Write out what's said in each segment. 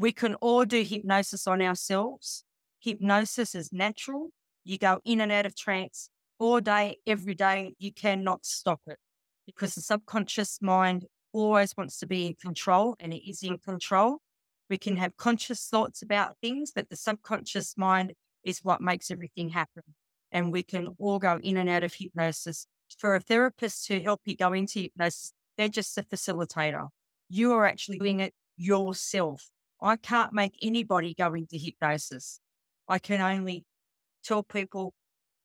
We can all do hypnosis on ourselves. Hypnosis is natural. You go in and out of trance all day, every day. You cannot stop it because the subconscious mind always wants to be in control and it is in control. We can have conscious thoughts about things, but the subconscious mind is what makes everything happen. And we can all go in and out of hypnosis. For a therapist to help you go into hypnosis, they're just a facilitator. You are actually doing it yourself. I can't make anybody go into hypnosis. I can only tell people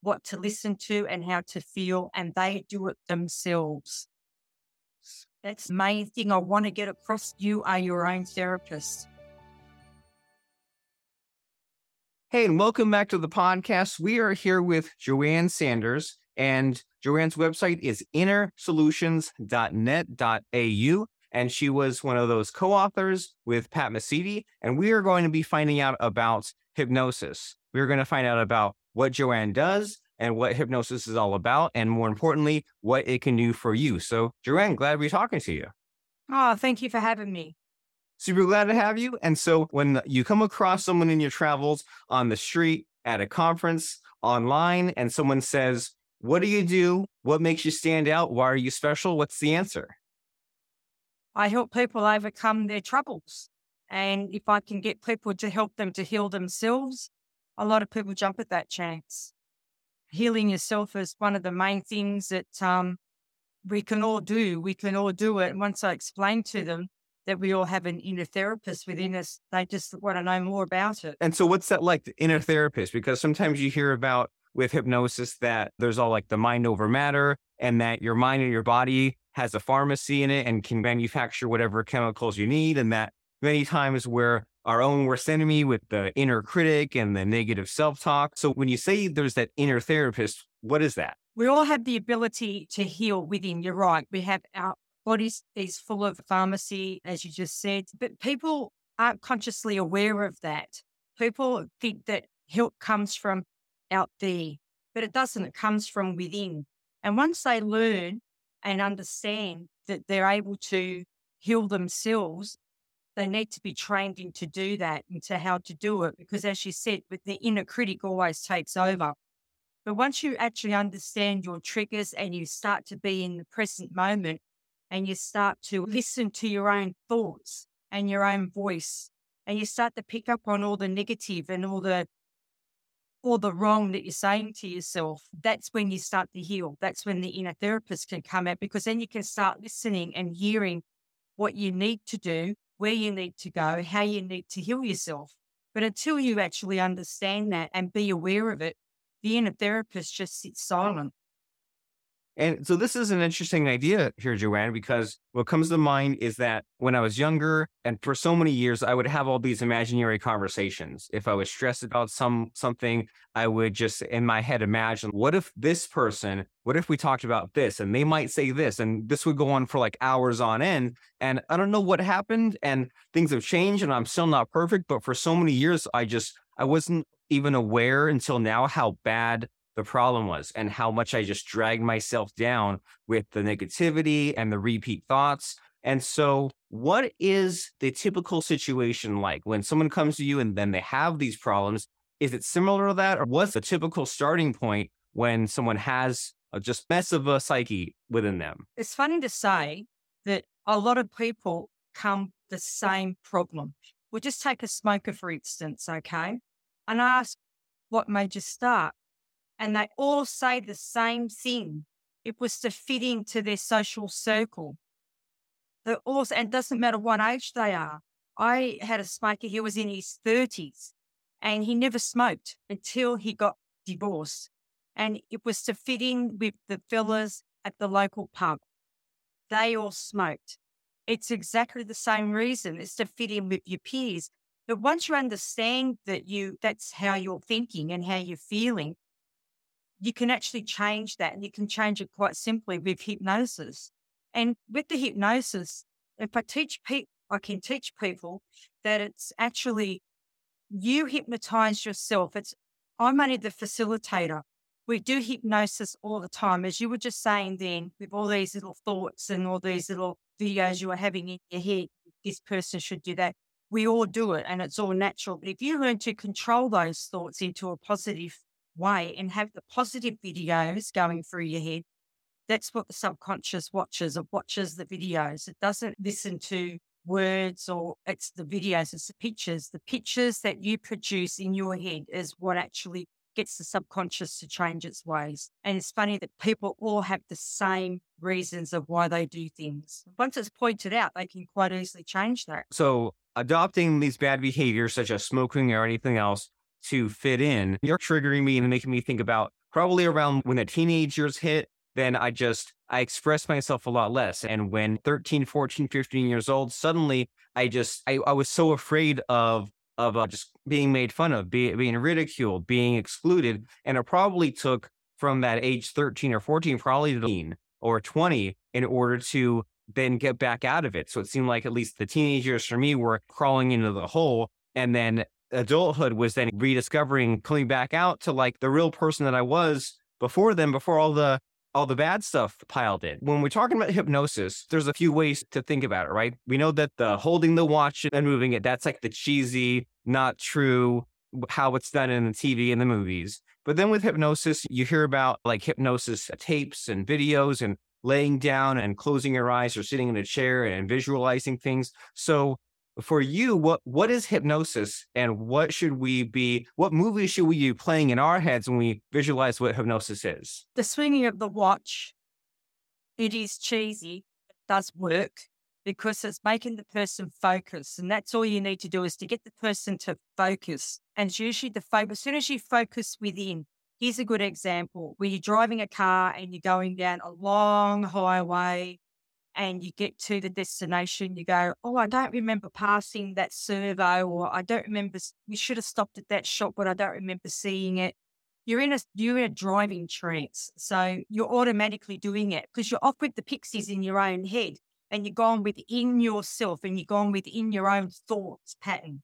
what to listen to and how to feel, and they do it themselves. That's the main thing I want to get across. You are your own therapist. Hey, and welcome back to the podcast. We are here with Joanne Sanders, and Joanne's website is innersolutions.net.au. And she was one of those co authors with Pat Mesiti. And we are going to be finding out about hypnosis. We're going to find out about what Joanne does and what hypnosis is all about, and more importantly, what it can do for you. So, Joanne, glad to be talking to you. Oh, thank you for having me. Super glad to have you. And so, when you come across someone in your travels on the street, at a conference, online, and someone says, What do you do? What makes you stand out? Why are you special? What's the answer? I help people overcome their troubles. And if I can get people to help them to heal themselves, a lot of people jump at that chance healing yourself is one of the main things that um, we can all do. We can all do it. And once I explain to them that we all have an inner therapist within us, they just want to know more about it. And so, what's that like, the inner therapist? Because sometimes you hear about with hypnosis that there's all like the mind over matter and that your mind and your body has a pharmacy in it and can manufacture whatever chemicals you need. And that many times where our own worst enemy with the inner critic and the negative self talk. So, when you say there's that inner therapist, what is that? We all have the ability to heal within. You're right. We have our bodies is full of pharmacy, as you just said, but people aren't consciously aware of that. People think that help comes from out there, but it doesn't. It comes from within. And once they learn and understand that they're able to heal themselves, they need to be trained in to do that and to how to do it. Because as you said, with the inner critic always takes over. But once you actually understand your triggers and you start to be in the present moment and you start to listen to your own thoughts and your own voice and you start to pick up on all the negative and all the all the wrong that you're saying to yourself, that's when you start to heal. That's when the inner therapist can come out because then you can start listening and hearing what you need to do where you need to go, how you need to heal yourself. But until you actually understand that and be aware of it, the inner therapist just sits silent. And so this is an interesting idea here, Joanne, because what comes to mind is that when I was younger and for so many years, I would have all these imaginary conversations. If I was stressed about some something, I would just in my head imagine, what if this person, what if we talked about this and they might say this and this would go on for like hours on end. And I don't know what happened and things have changed and I'm still not perfect, but for so many years, I just I wasn't even aware until now how bad the problem was and how much I just dragged myself down with the negativity and the repeat thoughts. And so, what is the typical situation like when someone comes to you and then they have these problems? Is it similar to that? Or what's the typical starting point when someone has a just mess of a psyche within them? It's funny to say that a lot of people come the same problem. We'll just take a smoker, for instance, okay? And ask, what made you start? And they all say the same thing. It was to fit into their social circle. They also, and it doesn't matter what age they are. I had a smoker, he was in his 30s and he never smoked until he got divorced. And it was to fit in with the fellas at the local pub. They all smoked. It's exactly the same reason. It's to fit in with your peers. But once you understand that you that's how you're thinking and how you're feeling, you can actually change that and you can change it quite simply with hypnosis. And with the hypnosis, if I teach people, I can teach people that it's actually you hypnotize yourself. It's I'm only the facilitator. We do hypnosis all the time, as you were just saying then, with all these little thoughts and all these little videos you are having in your head. This person should do that. we all do it and it's all natural. But if you learn to control those thoughts into a positive way and have the positive videos going through your head, that's what the subconscious watches. It watches the videos. It doesn't listen to words or it's the videos, it's the pictures. The pictures that you produce in your head is what actually gets the subconscious to change its ways. And it's funny that people all have the same reasons of why they do things. Once it's pointed out, they can quite easily change that. So, adopting these bad behaviors, such as smoking or anything else, to fit in, you're triggering me and making me think about probably around when the teenagers hit then I just, I express myself a lot less. And when 13, 14, 15 years old, suddenly I just, I, I was so afraid of, of uh, just being made fun of, be, being ridiculed, being excluded. And it probably took from that age 13 or 14, probably 15 or 20 in order to then get back out of it. So it seemed like at least the teenagers for me were crawling into the hole. And then adulthood was then rediscovering, coming back out to like the real person that I was before then, before all the all the bad stuff piled in. When we're talking about hypnosis, there's a few ways to think about it, right? We know that the holding the watch and moving it, that's like the cheesy, not true, how it's done in the TV and the movies. But then with hypnosis, you hear about like hypnosis tapes and videos and laying down and closing your eyes or sitting in a chair and visualizing things. So for you, what what is hypnosis and what should we be what movies should we be playing in our heads when we visualize what hypnosis is? The swinging of the watch, it is cheesy, it does work because it's making the person focus. And that's all you need to do is to get the person to focus. And it's usually the focus, as soon as you focus within, here's a good example where you're driving a car and you're going down a long highway and you get to the destination, you go, Oh, I don't remember passing that servo, or I don't remember, we should have stopped at that shop, but I don't remember seeing it. You're in a you're in a driving trance. So you're automatically doing it because you're off with the pixies in your own head and you're gone within yourself and you're gone within your own thoughts pattern.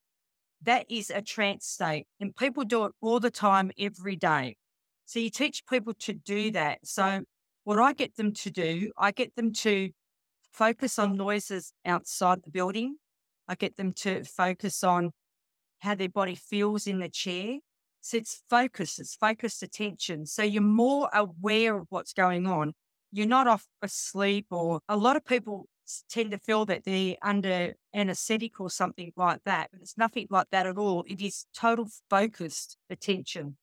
That is a trance state. And people do it all the time, every day. So you teach people to do mm. that. So what I get them to do, I get them to focus on noises outside the building. I get them to focus on how their body feels in the chair. So it's focus, it's focused attention. So you're more aware of what's going on. You're not off asleep, or a lot of people tend to feel that they're under anesthetic or something like that, but it's nothing like that at all. It is total focused attention.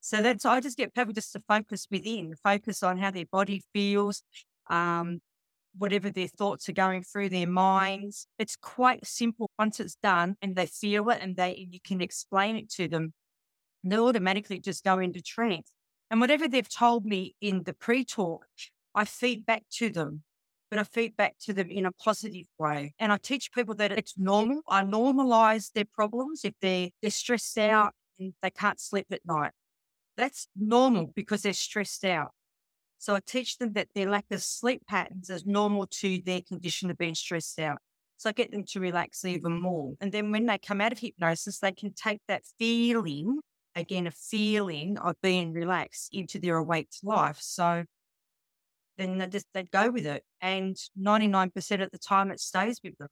So that's, I just get people just to focus within, focus on how their body feels, um, whatever their thoughts are going through their minds. It's quite simple once it's done and they feel it and they you can explain it to them. They'll automatically just go into trance. And whatever they've told me in the pre-talk, I feed back to them, but I feed back to them in a positive way. And I teach people that it's normal. I normalize their problems if they're they're stressed out and they can't sleep at night. That's normal because they're stressed out. So I teach them that their lack of sleep patterns is normal to their condition of being stressed out. So I get them to relax even more. And then when they come out of hypnosis, they can take that feeling, again, a feeling of being relaxed into their awake life. So then they just they go with it. And 99% of the time it stays with them.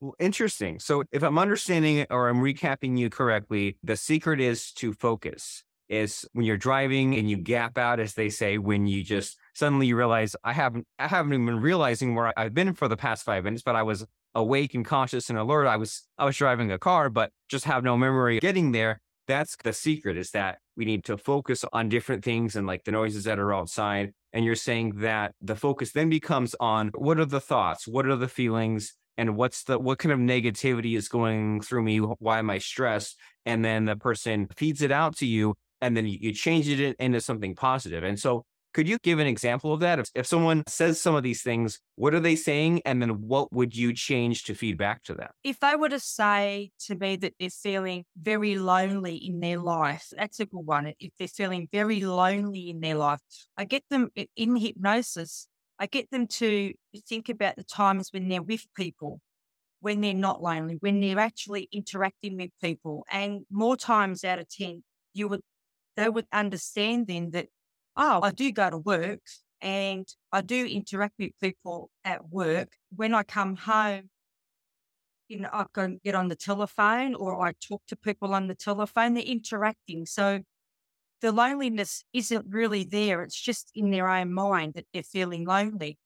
Well, interesting. So if I'm understanding or I'm recapping you correctly, the secret is to focus is when you're driving and you gap out, as they say, when you just suddenly you realize I haven't I haven't even been realizing where I've been for the past five minutes, but I was awake and conscious and alert. I was I was driving a car, but just have no memory getting there. That's the secret is that we need to focus on different things and like the noises that are outside. And you're saying that the focus then becomes on what are the thoughts, what are the feelings, and what's the what kind of negativity is going through me why am i stressed and then the person feeds it out to you and then you, change it into something positive. And so could you give an example of that? If, if someone says some of these things, what are they saying? And then what would you change to feed back to them? If they were to say to me that they're feeling very lonely in their life, that's a good one. If they're feeling very lonely in their life, I get them in hypnosis, I get them to think about the times when they're with people, when they're not lonely, when they're actually interacting with people. And more times out of 10, you would they would understand then that, oh, I do go to work and I do interact with people at work. When I come home, you know, I can get on the telephone or I talk to people on the telephone. They're interacting. So the loneliness isn't really there. It's just in their own mind that they're feeling lonely.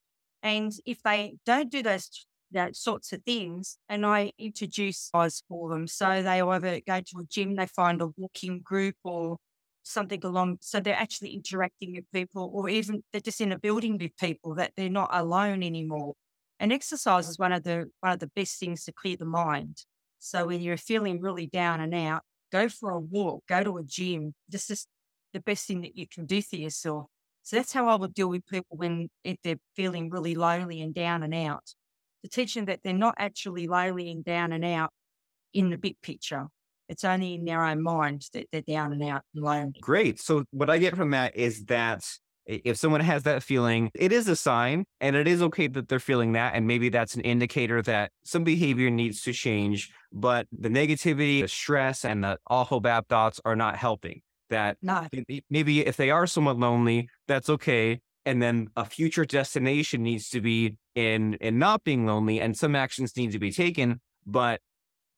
And if they don't do those that sorts of things, and I introduce guys for them. So they either go to a gym, they find a walking group or something along. So they're actually interacting with people, or even they're just in a building with people that they're not alone anymore. And exercise mm-hmm. is one of the one of the best things to clear the mind. So when you're feeling really down and out, go for a walk, go to a gym. This is the best thing that you can do for yourself. So that's how I would deal with people when if they're feeling really lonely and down and out. To teach them that they're not actually lonely and down and out in the big picture. It's only in their own mind that they're down and out and lonely. Great. So what I get from that is that if someone has that feeling, it is a sign and it is okay that they're feeling that. And maybe that's an indicator that some behavior needs to change, but the negativity, the stress, and the awful bad thoughts are not helping. That no. maybe if they are somewhat lonely, that's okay. And then a future destination needs to be in in not being lonely, and some actions need to be taken. But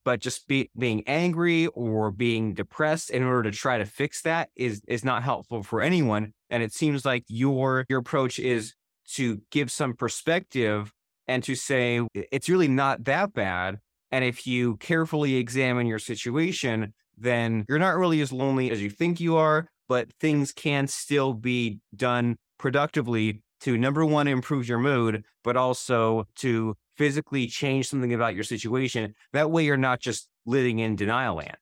but just be, being angry or being depressed in order to try to fix that is is not helpful for anyone and it seems like your your approach is to give some perspective and to say it's really not that bad and if you carefully examine your situation then you're not really as lonely as you think you are but things can still be done productively to number one improve your mood but also to physically change something about your situation. That way, you're not just living in denial land.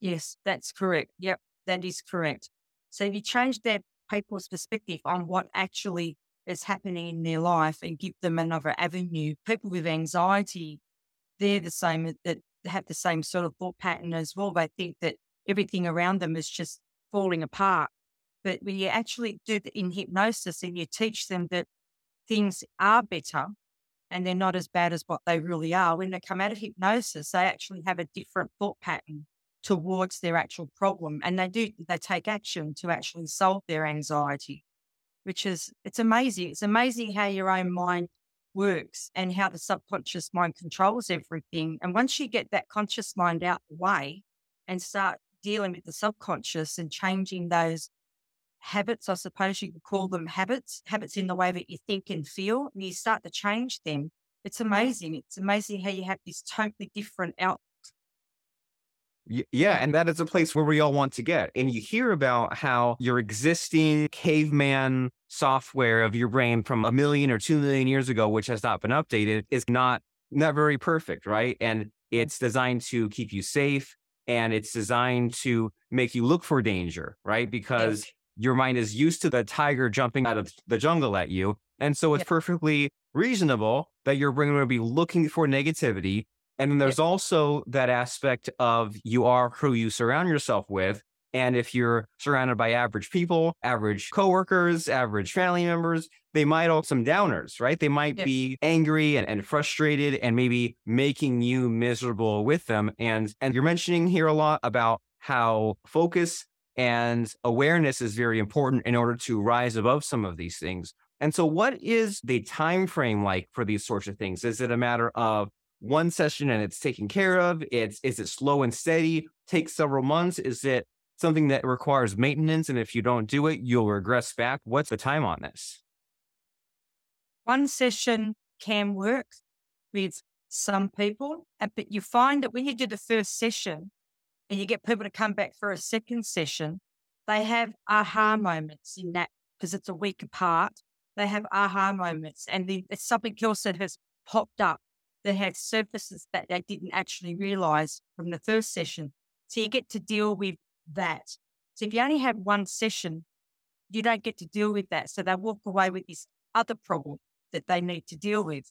Yes, that's correct. Yep, that is correct. So if you change that people's perspective on what actually is happening in their life and give them another avenue, people with anxiety, they're the same uh, that have the same sort of thought pattern as well. They think that everything around them is just falling apart. But when you actually do it in hypnosis and you teach them that things are better and they're not as bad as what they really are. When they come out of hypnosis, they actually have a different thought pattern towards their actual problem and they do they take action to actually solve their anxiety which is it's amazing it's amazing how your own mind works and how the subconscious mind controls everything and once you get that conscious mind out the way and start dealing with the subconscious and changing those habits, I suppose you could call them habits, habits in the way that you think and feel, and you start to change them. It's amazing. It's amazing how you have this totally different outlook. Yeah, and that is a place where we all want to get. And you hear about how your existing caveman software of your brain from a million or two million years ago, which has not been updated, is not not very perfect, right? And it's designed to keep you safe and it's designed to make you look for danger, right? Because your mind is used to the tiger jumping out of the jungle at you. And so it's perfectly reasonable that your brain will be looking for negativity. And then there's also that aspect of you are who you surround yourself with. And if you're surrounded by average people, average coworkers, average family members, they might all some downers, right? They might be angry and, and frustrated and maybe making you miserable with them. And and you're mentioning here a lot about how focus and awareness is very important in order to rise above some of these things. And so what is the time frame like for these sorts of things? Is it a matter of one session and it's taken care of? It's is it slow and steady, takes several months? Is it something that requires maintenance and if you don't do it, you'll regress back? What's the time on this? One session can work with some people, uh, but you find that when you do the first session, and you get people to come back for a second session, they have aha moments in that because it's a week apart. They have aha moments, and then it's something else that has popped up that has surfaces that they didn't actually realize from the first session. So you get to deal with that. So if you only have one session, you don't get to deal with that. So they walk away with this other problem that they need to deal with.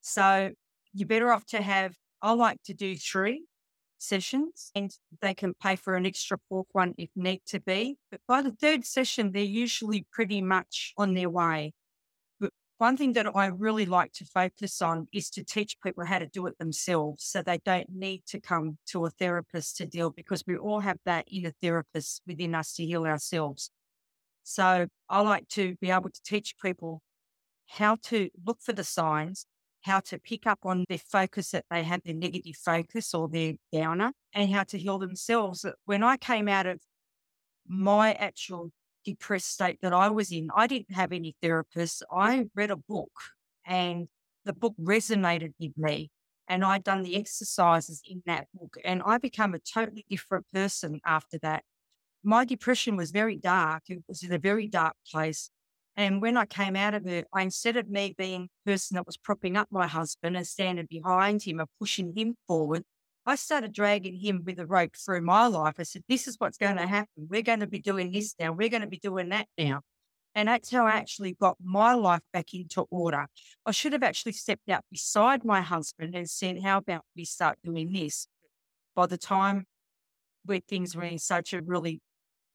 So you're better off to have, I like to do three sessions and they can pay for an extra fourth one if need to be. But by the third session, they're usually pretty much on their way. But one thing that I really like to focus on is to teach people how to do it themselves so they don't need to come to a therapist to deal because we all have that inner therapist within us to heal ourselves. So I like to be able to teach people how to look for the signs, how to pick up on their focus that they have, their negative focus or their downer, and how to heal themselves. Uh, when I came out of my actual depressed state that I was in, I didn't have any therapists. I read a book and the book resonated with me. And I'd done the exercises in that book and I became a totally different person after that. My depression was very dark. It was in a very dark place. And when I came out of it, I, instead of me being the person that was propping up my husband and standing behind him and pushing him forward, I started dragging him with a rope through my life. I said, This is what's going to happen. We're going to be doing this now. We're going to be doing that now. And that's how I actually got my life back into order. I should have actually stepped out beside my husband and said, How about we start doing this? By the time where things were in such a really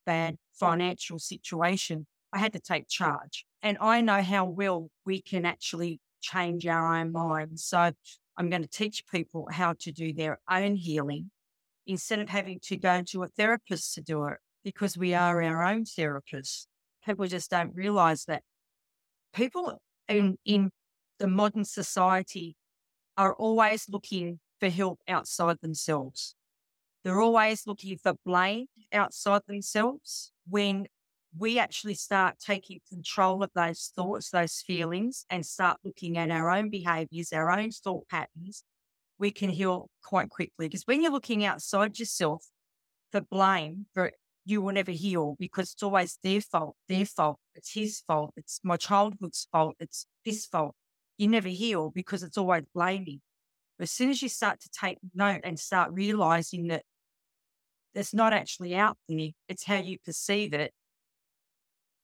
bad financial situation, I had to take charge. And I know how well we can actually change our own minds. So I'm going to teach people how to do their own healing instead of having to go to a therapist to do it because we are our own therapists. People just don't realize that people in, in the modern society are always looking for help outside themselves. They're always looking for blame outside themselves when we actually start taking control of those thoughts, those feelings, and start looking at our own behaviors, our own thought patterns, we can heal quite quickly. Because when you're looking outside yourself for blame, for you will never heal because it's always their fault, their fault, it's his fault, it's my childhood's fault, it's this fault. You never heal because it's always blaming. But as soon as you start to take note and start realizing that it's not actually out there, it's how you perceive it,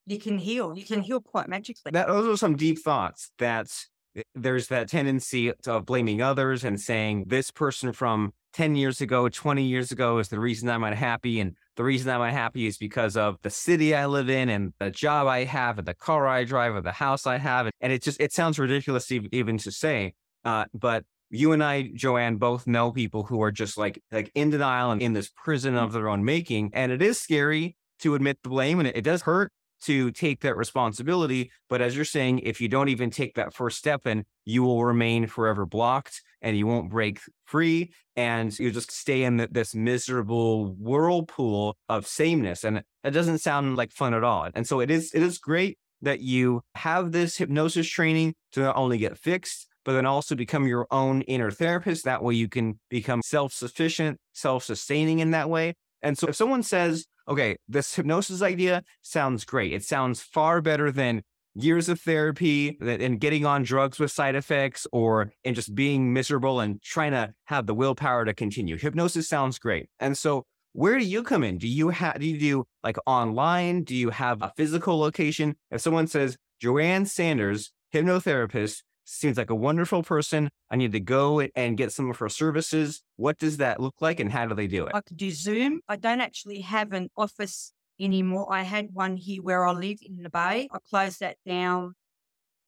you can heal. You can heal quite magically. That, those are some deep thoughts. That eh, there's that tendency of blaming others and saying this person from 10 years ago, 20 years ago is the reason I'm unhappy. And the reason I'm unhappy is because of the city I live in and the job I have and the car I drive or the house I have. And it just, it sounds ridiculous even to say. Uh, but you and I, Joanne, both know people who are just like, like in denial and in this prison of their own making. And it is scary to admit the blame and it, it does hurt to take that responsibility. But as you're saying, if you don't even take that first step, and you will remain forever blocked and you won't break free and you just stay in this miserable whirlpool of sameness. And it doesn't sound like fun at all. And so it is, it is great that you have this hypnosis training to not only get fixed, but then also become your own inner therapist. That way you can become self sufficient, self sustaining in that way. And so if someone says, okay, this hypnosis idea sounds great. It sounds far better than years of therapy and getting on drugs with side effects or and just being miserable and trying to have the willpower to continue. Hypnosis sounds great. And so where do you come in? Do you have do you do like online? Do you have a physical location? If someone says Joanne Sanders, hypnotherapist, seems like a wonderful person. I need to go and get some of her services. What does that look like and how do they do it? I could do Zoom. I don't actually have an office anymore. I had one here where I live in the Bay. I closed that down,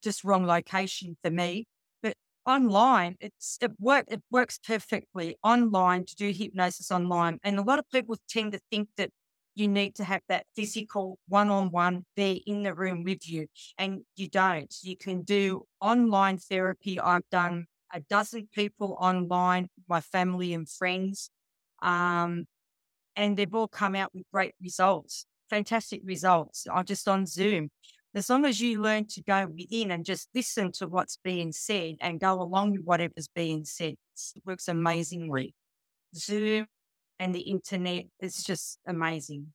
just wrong location for me. But online, it's it work it works perfectly online to do hypnosis online. And a lot of people tend to think that you need to have that physical one on one there in the room with you. And you don't. You can do online therapy. I've done a dozen people online, my family and friends. Um, and they've all come out with great results, fantastic results. I'm just on Zoom. As long as you learn to go within and just listen to what's being said and go along with whatever's being said, it works amazingly. Zoom, and the internet is just amazing.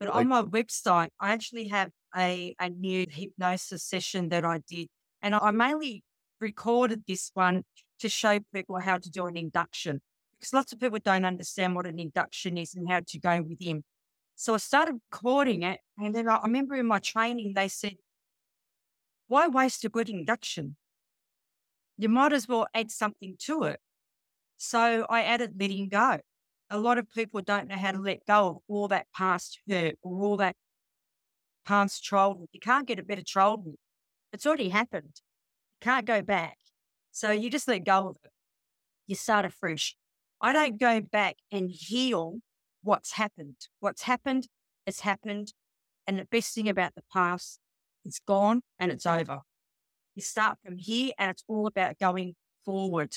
But on my website, I actually have a, a new hypnosis session that I did. And I mainly recorded this one to show people how to do an induction because lots of people don't understand what an induction is and how to go within. So I started recording it. And then I remember in my training, they said, why waste a good induction? You might as well add something to it. So I added letting go a lot of people don't know how to let go of all that past hurt or all that past childhood. You can't get a better childhood. It's already happened. You can't go back. So you just let go of it. You start afresh. I don't go back and heal what's happened. What's happened, has happened. And the best thing about the past, it's gone and it's over. You start from here and it's all about going forward.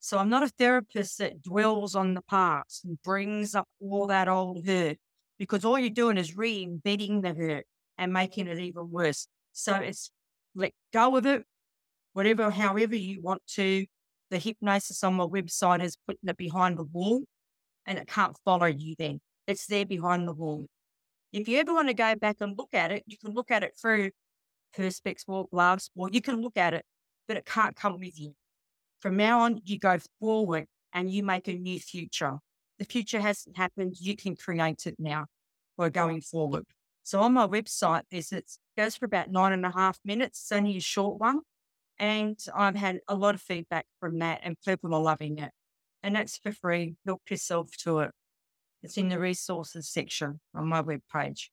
So I'm not a therapist that dwells on the past and brings up all that old hurt because all you're doing is re-embedding the hurt and making it even worse. So it's let go of it, whatever, however you want to. The hypnosis on my website is putting it behind the wall and it can't follow you then. It's there behind the wall. If you ever want to go back and look at it, you can look at it through Perspex or gloves, or you can look at it, but it can't come with you. From now on, you go forward and you make a new future. The future hasn't happened. You can create it now or going forward. So on my website, there's it goes for about nine and a half minutes. It's only a short one. And I've had a lot of feedback from that and people are loving it. And that's for free. Help yourself to it. It's in the resources section on my webpage.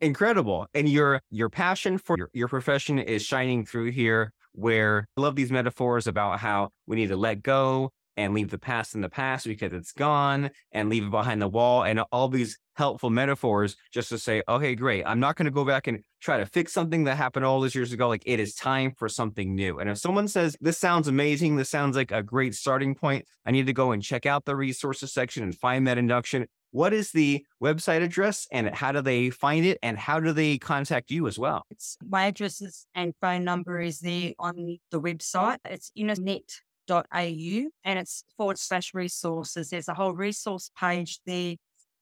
Incredible. And your your passion for your, your profession is shining through here where I love these metaphors about how we need to let go and leave the past in the past because it's gone and leave it behind the wall and all these helpful metaphors just to say, okay, great. I'm not going to go back and try to fix something that happened all those years ago. Like it is time for something new. And if someone says, this sounds amazing, this sounds like a great starting point, I need to go and check out the resources section and find that induction. What is the website address and how do they find it and how do they contact you as well? It's my address and phone number is there on the website. It's innernet.au and it's forward slash resources. There's a whole resource page there.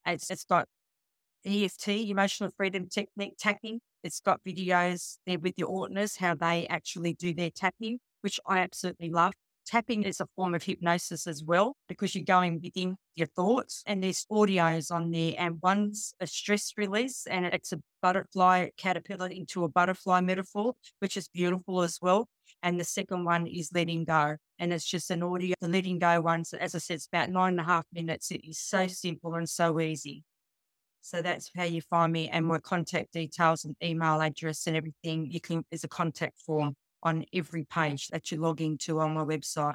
It's, it's got EFT, emotional freedom technique tapping. It's got videos there with your Ortners, how they actually do their tapping, which I absolutely love. Tapping is a form of hypnosis as well because you're going within your thoughts and there's audios on there and one's a stress release and it's a butterfly caterpillar into a butterfly metaphor, which is beautiful as well. And the second one is letting go. And it's just an audio. The letting go ones, as I said, it's about nine and a half minutes. It is so simple and so easy. So that's how you find me and my contact details and email address and everything. You can, there's a contact form on every page that you log into on my website.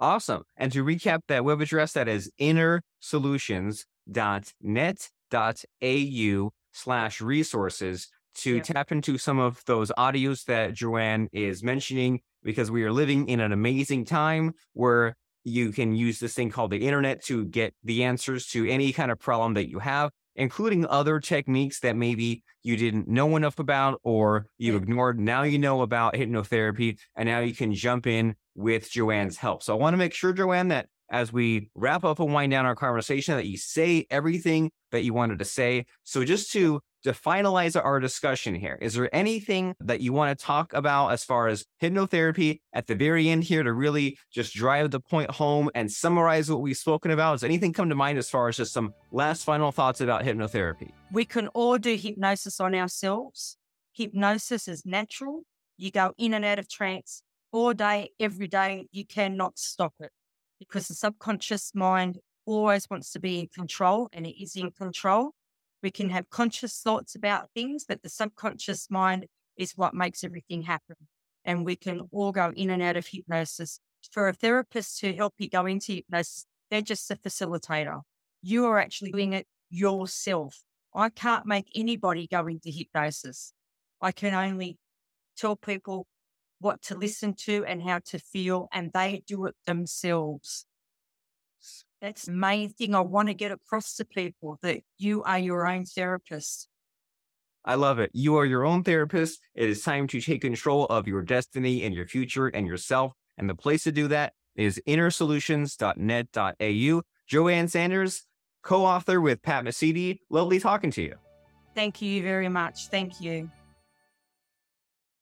Awesome. And to recap that web address, that is innersolutions.net.au slash resources to yep. tap into some of those audios that Joanne is mentioning, because we are living in an amazing time where you can use this thing called the internet to get the answers to any kind of problem that you have including other techniques that maybe you didn't know enough about or you mm. ignored. Now you know about hypnotherapy, and now you can jump in with Joanne's help. So I want to make sure, Joanne, that as we wrap up and wind down our conversation, that you say everything that you wanted to say. So just to to finalize our discussion here, is there anything that you want to talk about as far as hypnotherapy at the very end here to really just drive the point home and summarize what we've spoken about? Does anything come to mind as far as just some last final thoughts about hypnotherapy? We can all do hypnosis on ourselves. Hypnosis is natural. You go in and out of trance all day, every day. You cannot stop it because the subconscious mind always wants to be in control and it is in control. We can have conscious thoughts about things, but the subconscious mind is what makes everything happen. And we can all go in and out of hypnosis. For a therapist to help you go into hypnosis, they're just a facilitator. You are actually doing it yourself. I can't make anybody go into hypnosis. I can only tell people what to listen to and how to feel, and they do it themselves. That's the main thing I want to get across to people that you are your own therapist. I love it. You are your own therapist. It is time to take control of your destiny and your future and yourself. And the place to do that is innersolutions.net.au. Joanne Sanders, co author with Pat Mesiti. Lovely talking to you. Thank you very much. Thank you.